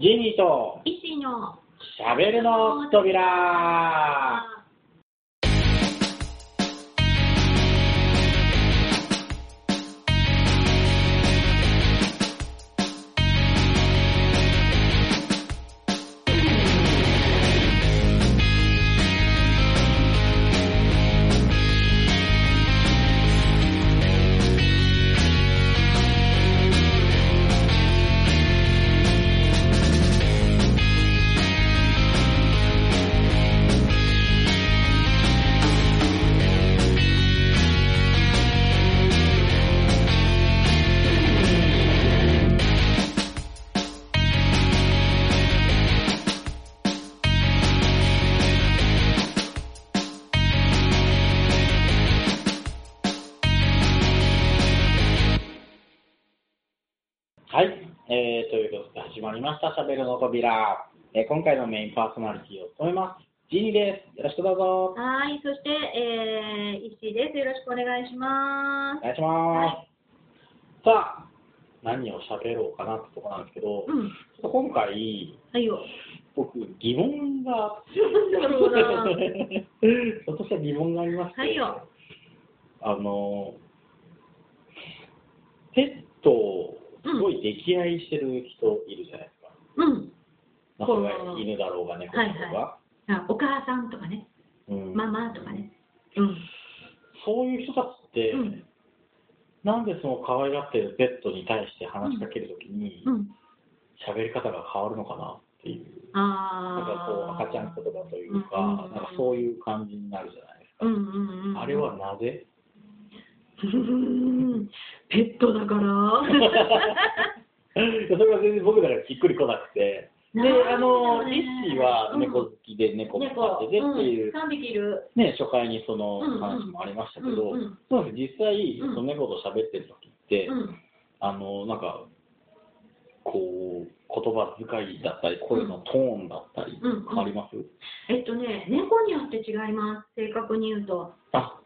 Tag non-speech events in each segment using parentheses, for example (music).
ジニーと石井のしゃべるの扉えー、ということで始まりましたしゃべるの扉、えー今回のメインパーソナリティを務めますジニーですよろしくどうぞはい、そして、えー、石井です。よろしくお願いします。お願いします、さあ何をしゃべろうかなってとこなんですけど、うん、ちょっと今回はいよ。僕疑問が。(laughs) ちょっとした疑問がありまして、はいよ。あのペットをすごい溺愛してる人いるじゃないですか、うん。まあ、こそうれが犬だろうが猫だろうが、あお母さんとかね、うんママとかね。うん。そういう人たちって、うんなんでその可愛がってるペットに対して話しかけるときにうん。喋、り方が変わるのかなっていうなんかこう。赤ちゃん言葉というか、なんかそういう感じになるじゃないですか、うんうんうん。あれはなぜうんペットだから。(laughs) それは全然僕だからしっくりこなくて。で、あの、イッシーは猫好きで猫も飼ってて。っていう、3匹いる。ね、初回にその話もありましたけど、そうです。実際、うん。その猫と喋ってる時って、うん。あの、なんか、こう、言葉遣いだったり、声のトーンだったり、変わります、えっとね、猫によって違います。正確に言うと。あ。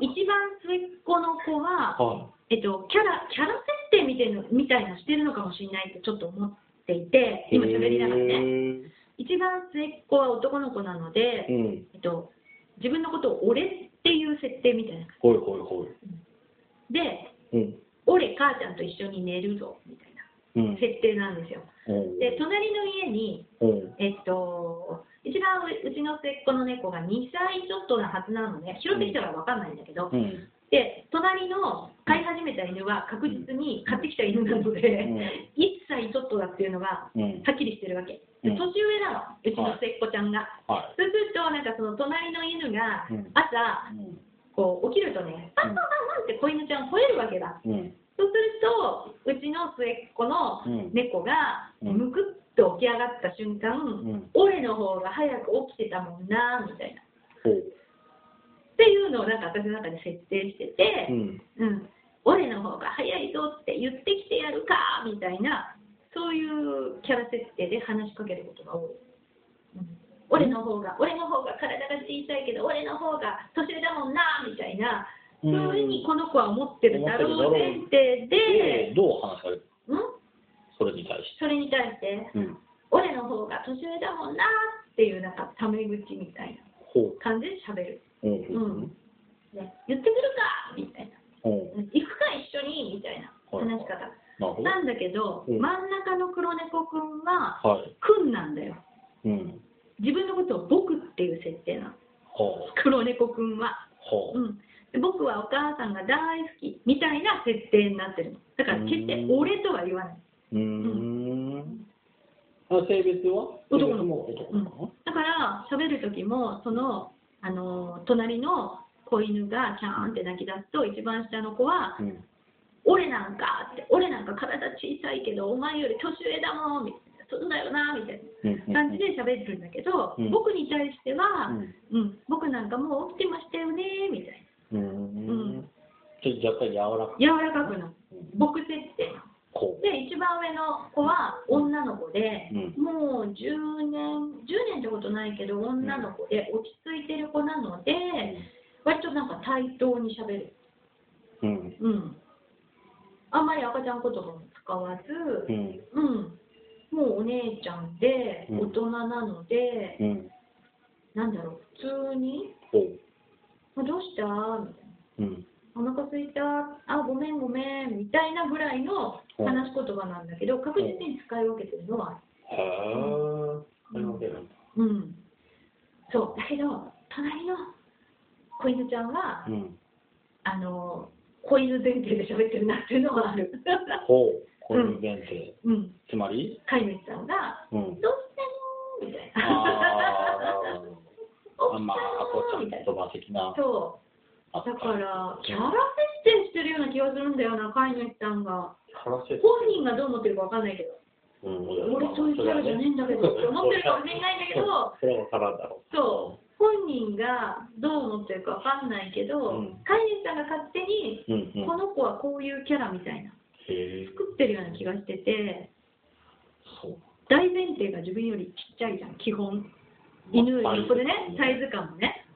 一番末っ子の子は、はえっと、キャラ、キャラ設定みたいのみたいのしてるのかもしれないってちょっと思っていて、い。今喋りながらへね。ー一番末っ子は男の子なので、うん。えっと、自分のことを俺っていう設定みたいな。ほいほいほい。で、うん。俺、母ちゃんと一緒に寝るぞ、みたいなうん。設定なんですよ。うんで、隣の家に、うん。えっと、ちの末っ子の猫が2歳ちょっとなはずなので、拾ってきたら分かんないんだけど、うん。で、隣の飼い始めた犬は確実に買ってきた犬なので、1歳ちょっとだっていうのがうん。はっきりしてるわけ。うんで年上なの、うちの末っ子ちゃんが。はそうすると、なんかその隣の犬がうん朝、い。うん。こう起きるとね、パンパンパンパンって子犬ちゃん吠えるわけだ。うん。そうすると、うちの末っ子のうん猫が、うんむくっと起き上がった瞬間、うん。俺の方が早く起きてたもんな、みたいな。っていうのをなんか私の中で設定してて、うん。うん、俺の方が早いぞって言ってきてやるかみたいな、そういうキャラ設定で話しかけることが多い。うん、俺の方が、俺の方が体が小さいけど、俺の方が年上だもんなみたいな、そういうふうにこの子は思ってるだろう前提で、で、どう話される？うん、それに対しそれに対して、て。うん。俺の方が年上だもんなっていうなんかタメ口みたいなほ感じで喋る。う。うん。うんね、言ってくるかみたいな。ほうん行くか一緒にみたいな話し方。う。なんだけど、うん真ん中の黒猫くんは、はい。くんなんだよ。うん。自分のことを僕っていう設定なの。黒猫くんは。ほう。うん。で僕はお母さんが大好きみたいな設定になってるの。だから決して俺とは言わない。うーん。あ性別は？男の子も男の子だから喋る時も、その、あのー隣の子犬がキャーンって泣き出すと、一番下の子は、うん。俺なんかって、俺なんか体小さいけど、お前より年上だもんみたいな、そうだよなみたいうん。な感じで喋るんだけど、うん僕に対しては、うん。うん、僕なんかもう起きてましたよねみたいな、うん。うん。ちょっと若干柔らかい。柔らかくなる、うん僕設定。こで、一番上の子は女の子で、うんもう10年、10年ってことないけど、女の子で落ち着いてる子なので、割となんか対等に喋る。う。うん。うん。あんまり赤ちゃん言葉も使わず、うん。うん、もうお姉ちゃんで、うん大人なので、うん。なんだろう、普通に、どうした？みたいな。うん。お腹すいた、あ、ごめんごめん、みたいなぐらいの話し言葉なんだけど、確実に使い分けてるのはある。へー。それわけなんだ。うん。そう、だけど、隣の子犬ちゃんは、うん。あの、子犬前提で喋ってるなっていうのはある。ほう。こういう前提。うん。つまり？飼い主さんが、うん。どうしたの？みたいなあ (laughs) まあ、ちゃん言葉的なな。。そう。だから、キャラ設定してるような気がするんだよな、飼い主さんが。キャラ設定本人がどう思ってるかわかんないけど。うん、俺そういうキャラじゃねえんだけどって思ってるかもしれないんだけどそれは分からんだろう。そう。本人がどう思ってるかわかんないけど、うん飼い主さんが勝手に、うんうん。この子はこういうキャラみたいな。作ってるような気がしてて、そう。大前提が自分よりちっちゃいじゃん、基本。犬より、これね、サイズ感もね、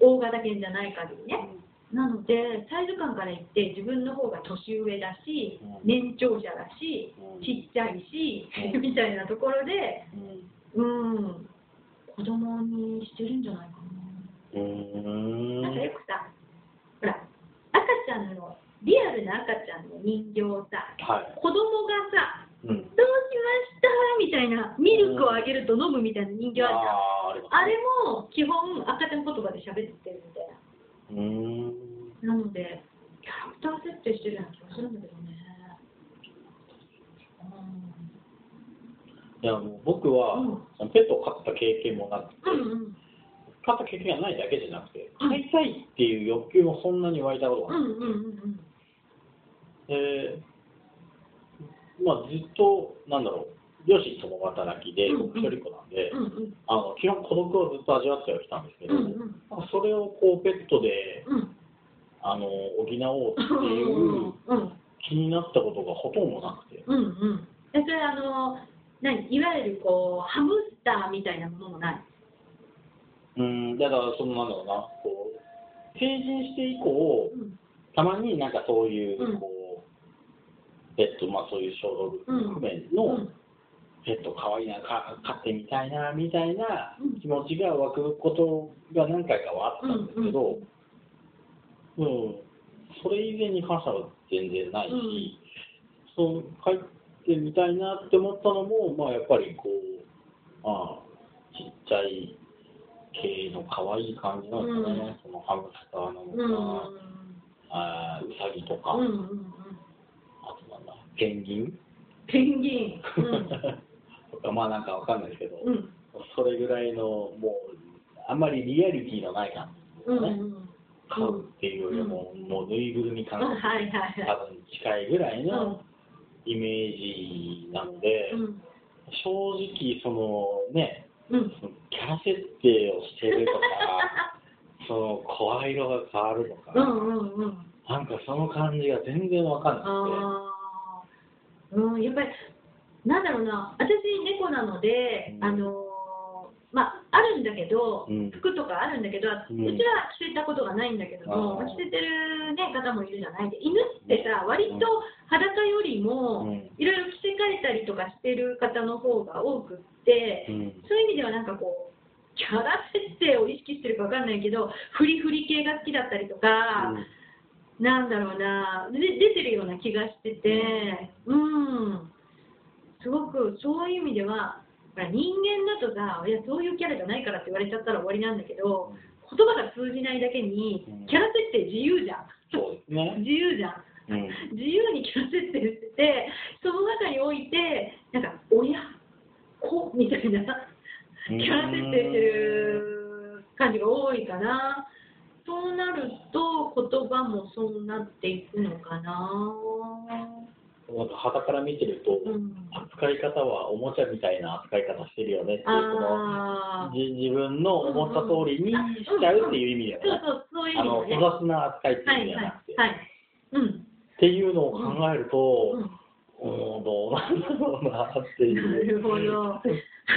大型犬じゃない限りね。なので、サイズ感から言って、自分の方が年上だし、うん年長者だし、うんちっちゃいし、うん (laughs) みたいなところで、うん。うん、子供にしてるんじゃないかうーん。な。なんかよくさ、ほら、赤ちゃんの、リアルな赤ちゃんの人形をさ、はい。子供がさ、うん。どうしました？みたいな、ミルクをあげると飲むみたいな人形あるじゃん。あれも基本赤ちゃん言葉で喋ってるみたいな。うーん。なので、キャラクター設定してるような気がするんだけどね。いや、もう僕は、うんペットを飼った経験もなくて、うんうん飼った経験がないだけじゃなくて、飼いたいっていう欲求もそんなに湧いたことがない。うんうんうんで、まあ、ずっと、なんだろう、両親共働きで、うんうん。僕一人っ子なんで、うんうん。あの基本孤独をずっと味わってはきたんですけど、うんうん。それをこうペットでうん。あの補おうってうんいううん。気になったことがほとんどなくて、うんうん。えそれあの何いわゆるこうハムスターみたいなものもない？うん、だからそのなんだろうな、こう成人して以降、うん。たまになんかそういう、うん。こうペット、まあそういう小動物うん。含めうのんペット可愛いな、か飼ってみたいなみたいなうん。気持ちが湧くことが何回かはあったんですけど、うん、それ以前に関しては全然ないし、うん。そってみたいなって思ったのも、まあ、やっぱりこう、ああちっちゃい系の可愛い感じなんですかね、そのハムスターなのか、うん。あーウサギとか、うんうんうんあとなんだ、ペンギン、ペンギン (laughs) とか、まあなんかわかんないですけど、うん。うんそれぐらいの、もう、あんまりリアリティのない感じですね。うんうん飼うっていうよりも、もうぬいぐるみ感はい覚はいはい。多分近いぐらいのうん。イメージなので、うん。正直、そのね、うん。そのキャラ設定をしてるとか、(laughs) その声色が変わるとか、うんうんうん。なんかその感じが全然わかんなああ、うん、やっぱり、なんだろうな、私、猫なので、うん。あのーまあ、あるんだけど、うん。服とかあるんだけど、ううんちは着せたことがないんだけども、着せてる、ね、方もいるじゃないで、犬ってさ、割と裸よりも、うん。いろいろ着せ替えたりとかしてる方の方が多くって、い。うん。そういう意味ではなんかこう、キャラ設定を意識してるかわかんないけど、フリフリ系が好きだったりとか、なんだろうな、で出てるような気がしてて、うん、くそういう意味では、ほら人間だとさ、いや、そういうキャラじゃないからって言われちゃったら終わりなんだけど、言葉が通じないだけにうん、キャラ設定自由じゃん。そうですね。(laughs) 自由じゃん。うん自由にキャラ設定してて、その中において、なんか、親、子みたいなキャラ設定してる感じが多いかな。そうなると、言葉もそうなっていくのかな。なんから見てると、うん、扱い方はおもちゃみたいな扱い方してるよねっていう、その自分の思った通りにしちゃうっていう意味ではね、そうそう、そういう意あの味でね。粗雑な扱いっていうはいはい意味ではなくて、はい。うん。っていうのを考えると、うんうん、どうなんだろうなっていなう。(laughs) るほど。あ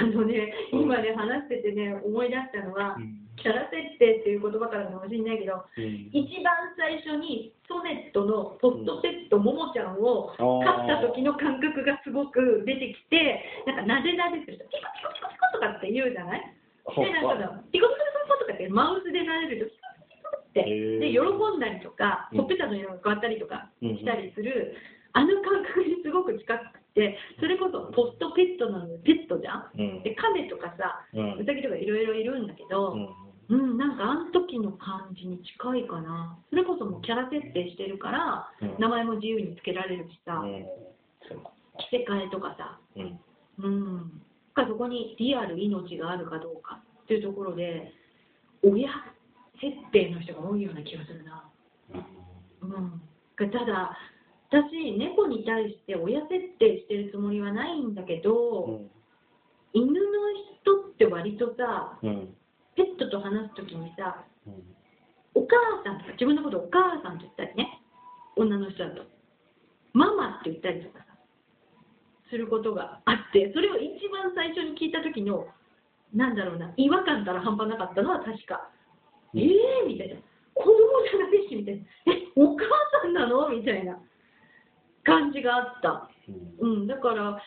のね、今ね、話しててね、思い出したのはう、んキャラ設定っていう言葉からかもしれないけど、うん。一番最初にソネットのポットペットももちゃんを飼った時の感覚がすごく出てきて、なんかなでなですると、ピコピコピコピコとかって言うじゃない？で、なんかピコピコピコとかってマウスでなでると、ピコピコって、で、喜んだりとか、うん。ほっぺたの色が変わったりとかうんしたりする、あの感覚にすごく近くて、それこそポストペットなので、ペットじゃん？うん。で、亀とかさ、うサギとかいろいろいるんだけど、うんうん、なんかあの時の感じに近いかな。それこそもうキャラ設定してるから、うん名前も自由につけられるしさ、うん着せ替えとかさ、うんうん。かそこにリアル命があるかどうかっていうところで、親設定の人が多いような気がするな。うん。ただ、私、猫に対して親設定してるつもりはないんだけど、犬の人って割とさ、うんうんペットと話すときにさ、うん。お母さんとか自分のことをお母さんと言ったりね女の人だと。ママって言ったりとかさすることがあってそれを一番最初に聞いた時のなんだろうな違和感たら半端なかったのは確か、うん。えーみたいな。子供じゃないしみたいな。えお母さんなの？みたいな感じがあった。うん。うんだから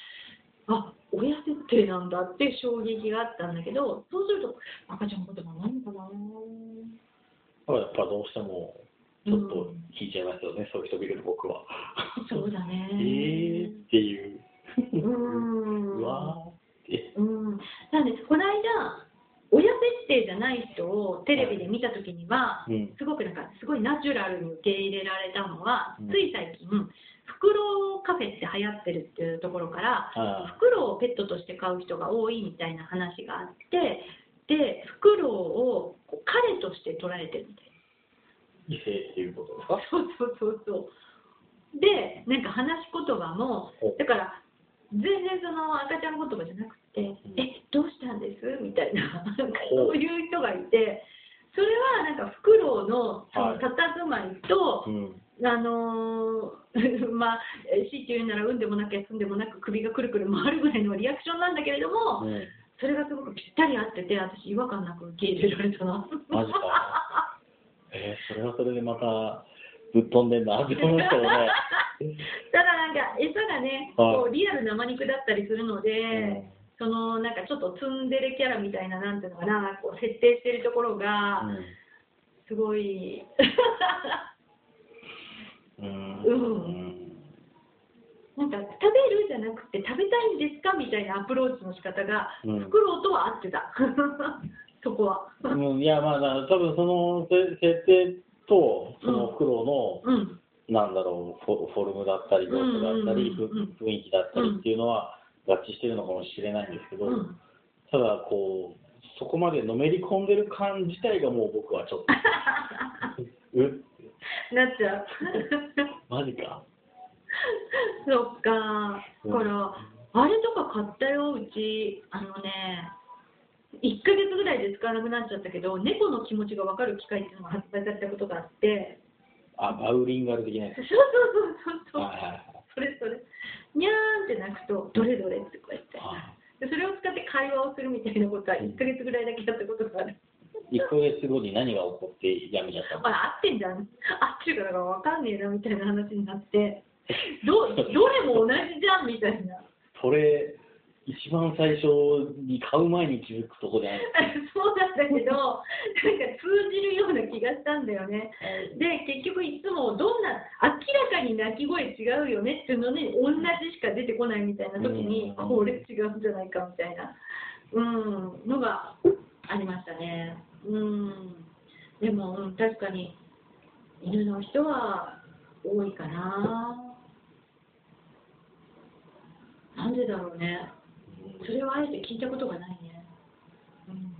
あ親設定なんだって衝撃があったんだけどそうすると赤ちゃんのことがないのかなやっぱどうしてもちょっと引いちゃいますよね、そういう人見ると僕は。そうだね。(laughs) えーっていう。うーん。(laughs) うわーって。うん。なんで、この間、親設定じゃない人をテレビで見たときには、うん。すごくなんか、すごいナチュラルに受け入れられたのは、うんつい最近、フクロウカフェって流行ってるっていうところから、あフクロウをペットとして飼う人が多いみたいな話があって、で、フクロウを彼として捉えてるみたいな。異性っていうことですか？そうそうそうそう。で、なんか話し言葉もだから、全然その赤ちゃん言葉じゃなくて、え、どうしたんです？みたいな、そういう人がいて、それはなんかフクロウのそはい。の佇まいと、うん。あのー (laughs) まあ、強いて言うなら、うんでもなきゃすんでもなく首がくるくる回るぐらいのリアクションなんだけれども、うん。それがすごくぴったり合ってて、私、違和感なく受け入れられたな。マジかえー、それはそれでまたぶっ飛んでんなって思いましたよね。(laughs) ただなんか餌がね、はいこうリアル生肉だったりするので、うんそのなんかちょっとツンデレキャラみたいな、なんていうのかな、こう設定してるところが、すごい、うん。うん。なんか食べるじゃなくて、食べたいんですかみたいなアプローチの仕方が、うん。フクロウとは合ってた、(laughs) そこは。うん、いや、まあ、多分そのせ設定と、その袋の、うん、なんだろうフォ、ルムだったり、動作だったり、雰囲気だったりっていうのは合致してるのかもしれないんですけど、うん、ただ、こう、そこまでのめり込んでる感自体がもう僕はちょっと、(laughs) うっ (laughs) なっちゃう。(laughs) マジか。(laughs) そっか、うんだから、あれとか買ったよ、うち、あのね、1ヶ月ぐらいで使わなくなっちゃったけど、猫の気持ちが分かる機械っていうのが発売されたことがあって、あ、バウリンガル的なやつ。そうそうそうそう、はいはいはい。それそれ、にゃーんって鳴くと、どれどれってこうやって、はでそれを使って会話をするみたいなことは、1ヶ月ぐらいだけやったことがある。い1ヶ月後に何が起こってやめちゃったのあら、合ってんじゃん、合ってるから分かんねえなみたいな話になって、(laughs) どどれも同じじゃんみたいな。それ、一番最初に買う前に気づくとこじゃない (laughs) そうなんだけど、なんか通じるような気がしたんだよね。で、結局いつもどんな、明らかに鳴き声違うよねっていうのに、同じしか出てこないみたいな時に、うんこれ違うんじゃないかみたいな、うん、のがありましたね。うん。でも、うん確かに、犬の人は多いかな。なんでだろうね。それはあえて聞いたことがないね。うん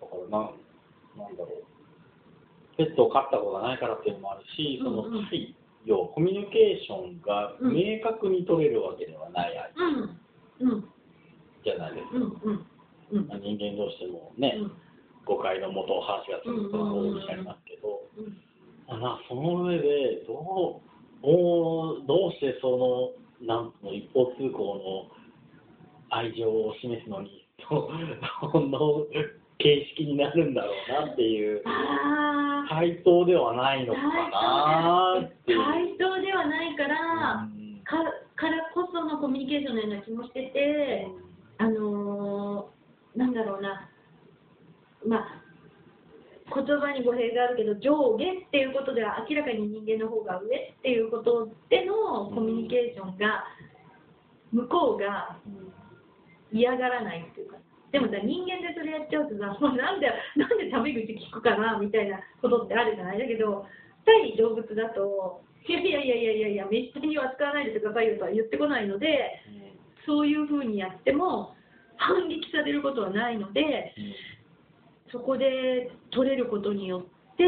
だからな、なんだろう。ペットを飼ったことがないからっていうのもあるし、そのうんうん対要コミュニケーションがうん明確に取れるわけではないうん。うん。じゃないですか。うん。うん。うん。まあ人間同士でもね、うんのもと話が続くことが多いにありますけど、うんまあその上でどうもうどうしてそのなんの一方通行の愛情を示すのにその形式になるんだろうなっていうああ。回答ではないのかなに語弊があるけど上下っていうことでは明らかに人間の方が上っていうことでのコミュニケーションが向こうが嫌がらないっていうか。でもさ人間でそれやっちゃうとさもうなんでなんでタメ口聞くかなみたいなことってあるじゃない。だけど対動物だといやいやいやいやいやいやめったには扱わないでくださいよとは言ってこないのでそういうふうにやっても反撃されることはないのでそこで取れることによって、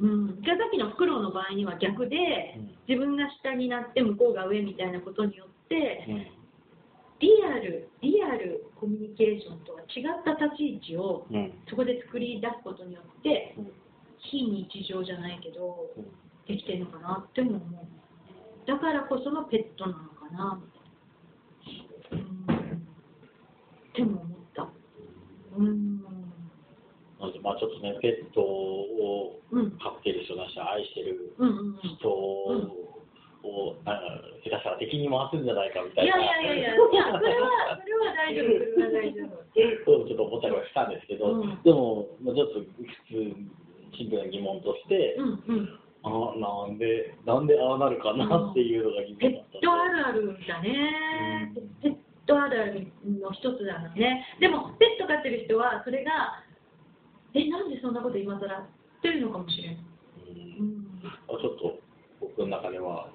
うん、じゃあさっきのフクロウの場合には逆で自分が下になって向こうが上みたいなことによってリアルリアルコミュニケーションとは違った立ち位置をそこで作り出すことによって非日常じゃないけどできてるのかなっても思う。だからこそのペットなのかなみたいな。うん。っても思う。んなのでまあちょっとねペットをうん飼ってる人だし愛してるうんうんうん人を、なんか下手したら敵に回すんじゃないかみたいやいな。いやいやいや、いや、それは、それは大丈夫、それは大丈夫。そうちょっと思ったりはしたんですけど、うんでも、まあ、ちょっと普通、シンプルな疑問として、うんうん。あなんで、なんでああなるかなっていうのが疑ペ問だったットあるあるだね。ペットあるあるの一つだね。でも、ペット飼ってる人は、それが、え、なんでそんなこと今更っていうのかもしれない。うんうん。ちょっと僕の中では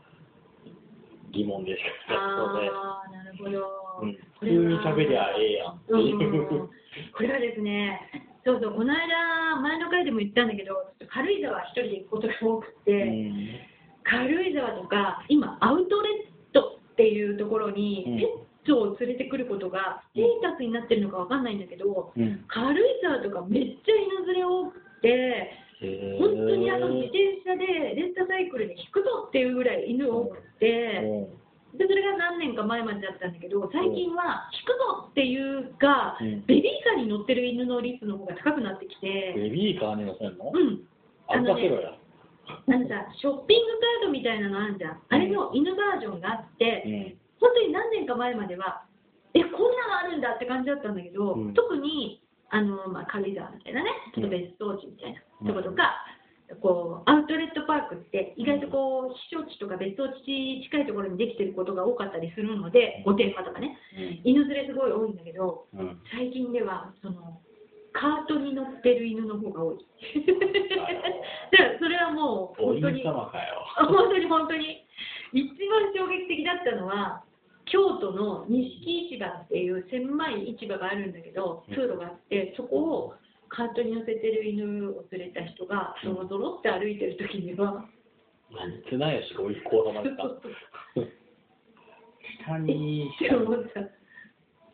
疑問でしかなくて、ああ、なるほど。うん、普通に喋りゃええやんう。これはですね、そうそう、この間、前の回でも言ったんだけど、ちょっと軽井沢一人で行くことが多くて、うん軽井沢とか今アウトレットっていうところにうんペットを連れてくることがステータスになってるのかわかんないんだけどうん。軽井沢とかめっちゃ犬連れ多くて本当にあの自転車でレンタサイクルで引くぞっていうぐらい犬多くてでそれが何年か前までだったんだけど最近は引くぞっていうかうん。ベビーカーに乗ってる犬の率の方が高くなってきてベビーカーに乗せんの？うん。あんかけろや。あのさショッピングカードみたいなのあるじゃん。あれの犬バージョンがあって、うん本当に何年か前までは、え、こんなのあるんだって感じだったんだけど、うん。特にあの、まあ、軽井沢みたいなね、ちょっと別荘地みたいなとことか、こうアウトレットパークって、意外とこう避暑地とか別荘地近いところにできてることが多かったりするので、御殿場とかね、犬連れすごい多いんだけど、うん。うん最近ではそのカートに乗ってる犬の方が多い。で (laughs) それはもう本当に。様かよ。(laughs) 本当に本当に一番衝撃的だったのは京都の錦市場っていう狭い市場があるんだけどうん。通路があってそこをカートに乗せてる犬を連れた人がうん。ゾロゾロって歩いてる時には、何綱吉がおいっ子様ですか下にって思った。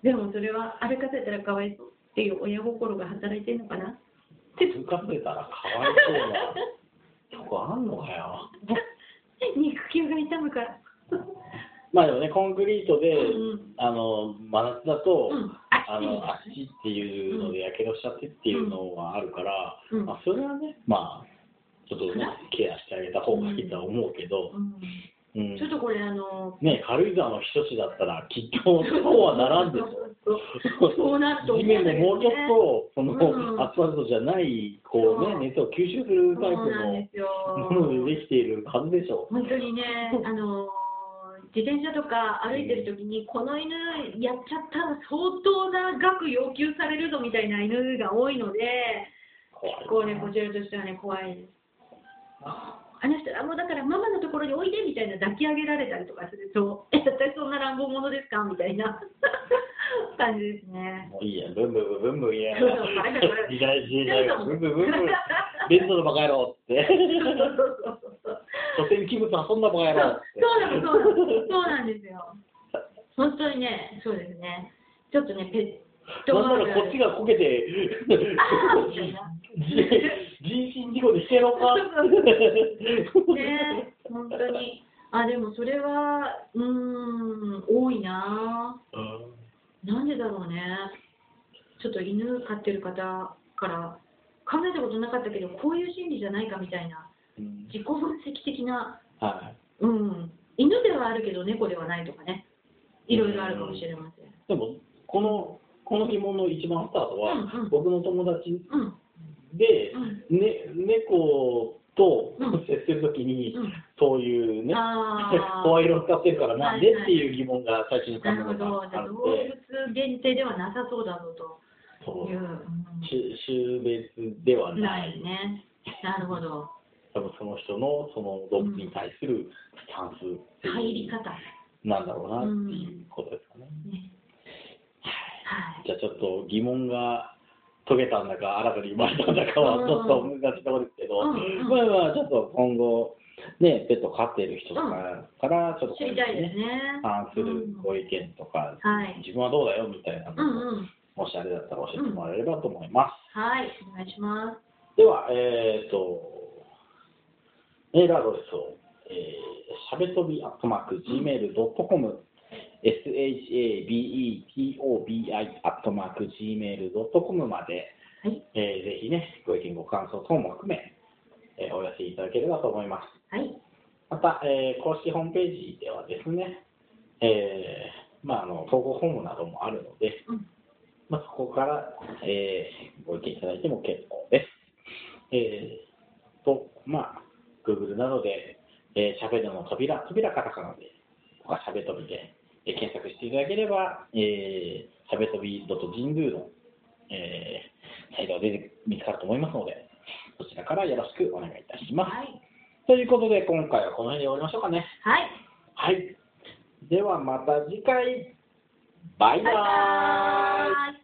でもそれは歩かせたらかわいそうっていう親心が働いてるのかな？歩かせたらかわいそうなとこあんのかよ？肉球が痛むから。(laughs) まあでもね、コンクリートで、うんあの、真夏だと、うん。あの、足っていうのでやけどしちゃってっていうのがあるから、うん。まあそれはね、まあ、ちょっとね、ケアしてあげた方がいいとは思うけど、うん。うんちょっとこれあのね、軽井沢の避暑地だったら、きっとそうはならんでしょ。そうそうな地面でもうちょっと、その、うんアスファルトじゃない、こうね、熱を吸収するタイプのものでできているはずでしょ。本当にね、あの自転車とか歩いてる時に、この犬やっちゃったら相当な額要求されるぞみたいな犬が多いので、怖い結構ね、こちらとしてはね、怖いです。あの人はもうだからママのところにおいでみたいな抱き上げられたりとかすると、え、私そんな乱暴者ですか？みたいな (laughs) 感じですね。もういいや、ブンブンブンブンブン言えそうそうバカバカ時代時代がブンブンブンブン、ベントのバカ野郎って。そうそうそうそう所詮器物はそんなバカ野郎って。そうなの、そうなの、そうなんですよ。本当にね、そうですね。ちょっとね、ペットなんならこっちがこけて、(laughs) 人身事故でしてやろうか。ね、本当に。あ、でもそれは、うーん、多いな。うんなんでだろうね。ちょっと犬飼ってる方から考えたことなかったけど、こういう心理じゃないかみたいな、うん自己分析的な、はい。うん、犬ではあるけど猫ではないとかね、いろいろあるかもしれません。でも、この、この疑問の一番スタートは、うんうん僕の友達うん、で、うんね、猫とうん接するときに、うんそういうね、(laughs) 声色を使ってるから、なんではいはいっていう疑問が最初に浮かなるんだのほど。じゃあ動物限定ではなさそうだろうとそういう。うん種種別ではなないい。ね。なるほど。(laughs) 多分その人のその動物に対するスタンスう入り方。なんだろうなっていうことですかね。ね。はい。じゃあちょっと疑問が解けたんだか、新たに生まれたんだかはうんちょっと難しいところですけど、うんうんまあまあちょっと今後、ね、ペット飼っている人とかから、ちょっと知りたいですね。関するご意見とか、はい自分はどうだよみたいなうのを、んうん。もしあれだったら教えてもらえればと思います。はい。お願いします。では、えっ、と、メールアドレスを、えー、しゃべとびアットマーク Gmail.com、shabetobi アットマーク Gmail.com まで、はい。えーぜひね、ご意見、ご感想等も含め、えーお寄せいただければと思います。はい。また、えー公式ホームページではですね、えーまあ、あの投稿フォームなどもあるので、うんまあ、そこから、えーご意見いただいても結構です。えーと、まあ、Google などで、えー、しゃべるの扉、扉カタカナで、とかしゃべとびで、えー検索していただければ、えー、しゃべとび .jingu の、えー、サイトが出て見つかると思いますので、そちらからよろしくお願いいたします。はい。ということで、今回はこの辺で終わりましょうかね。はい。はい。ではまた次回。バイババイーイ。バーイ。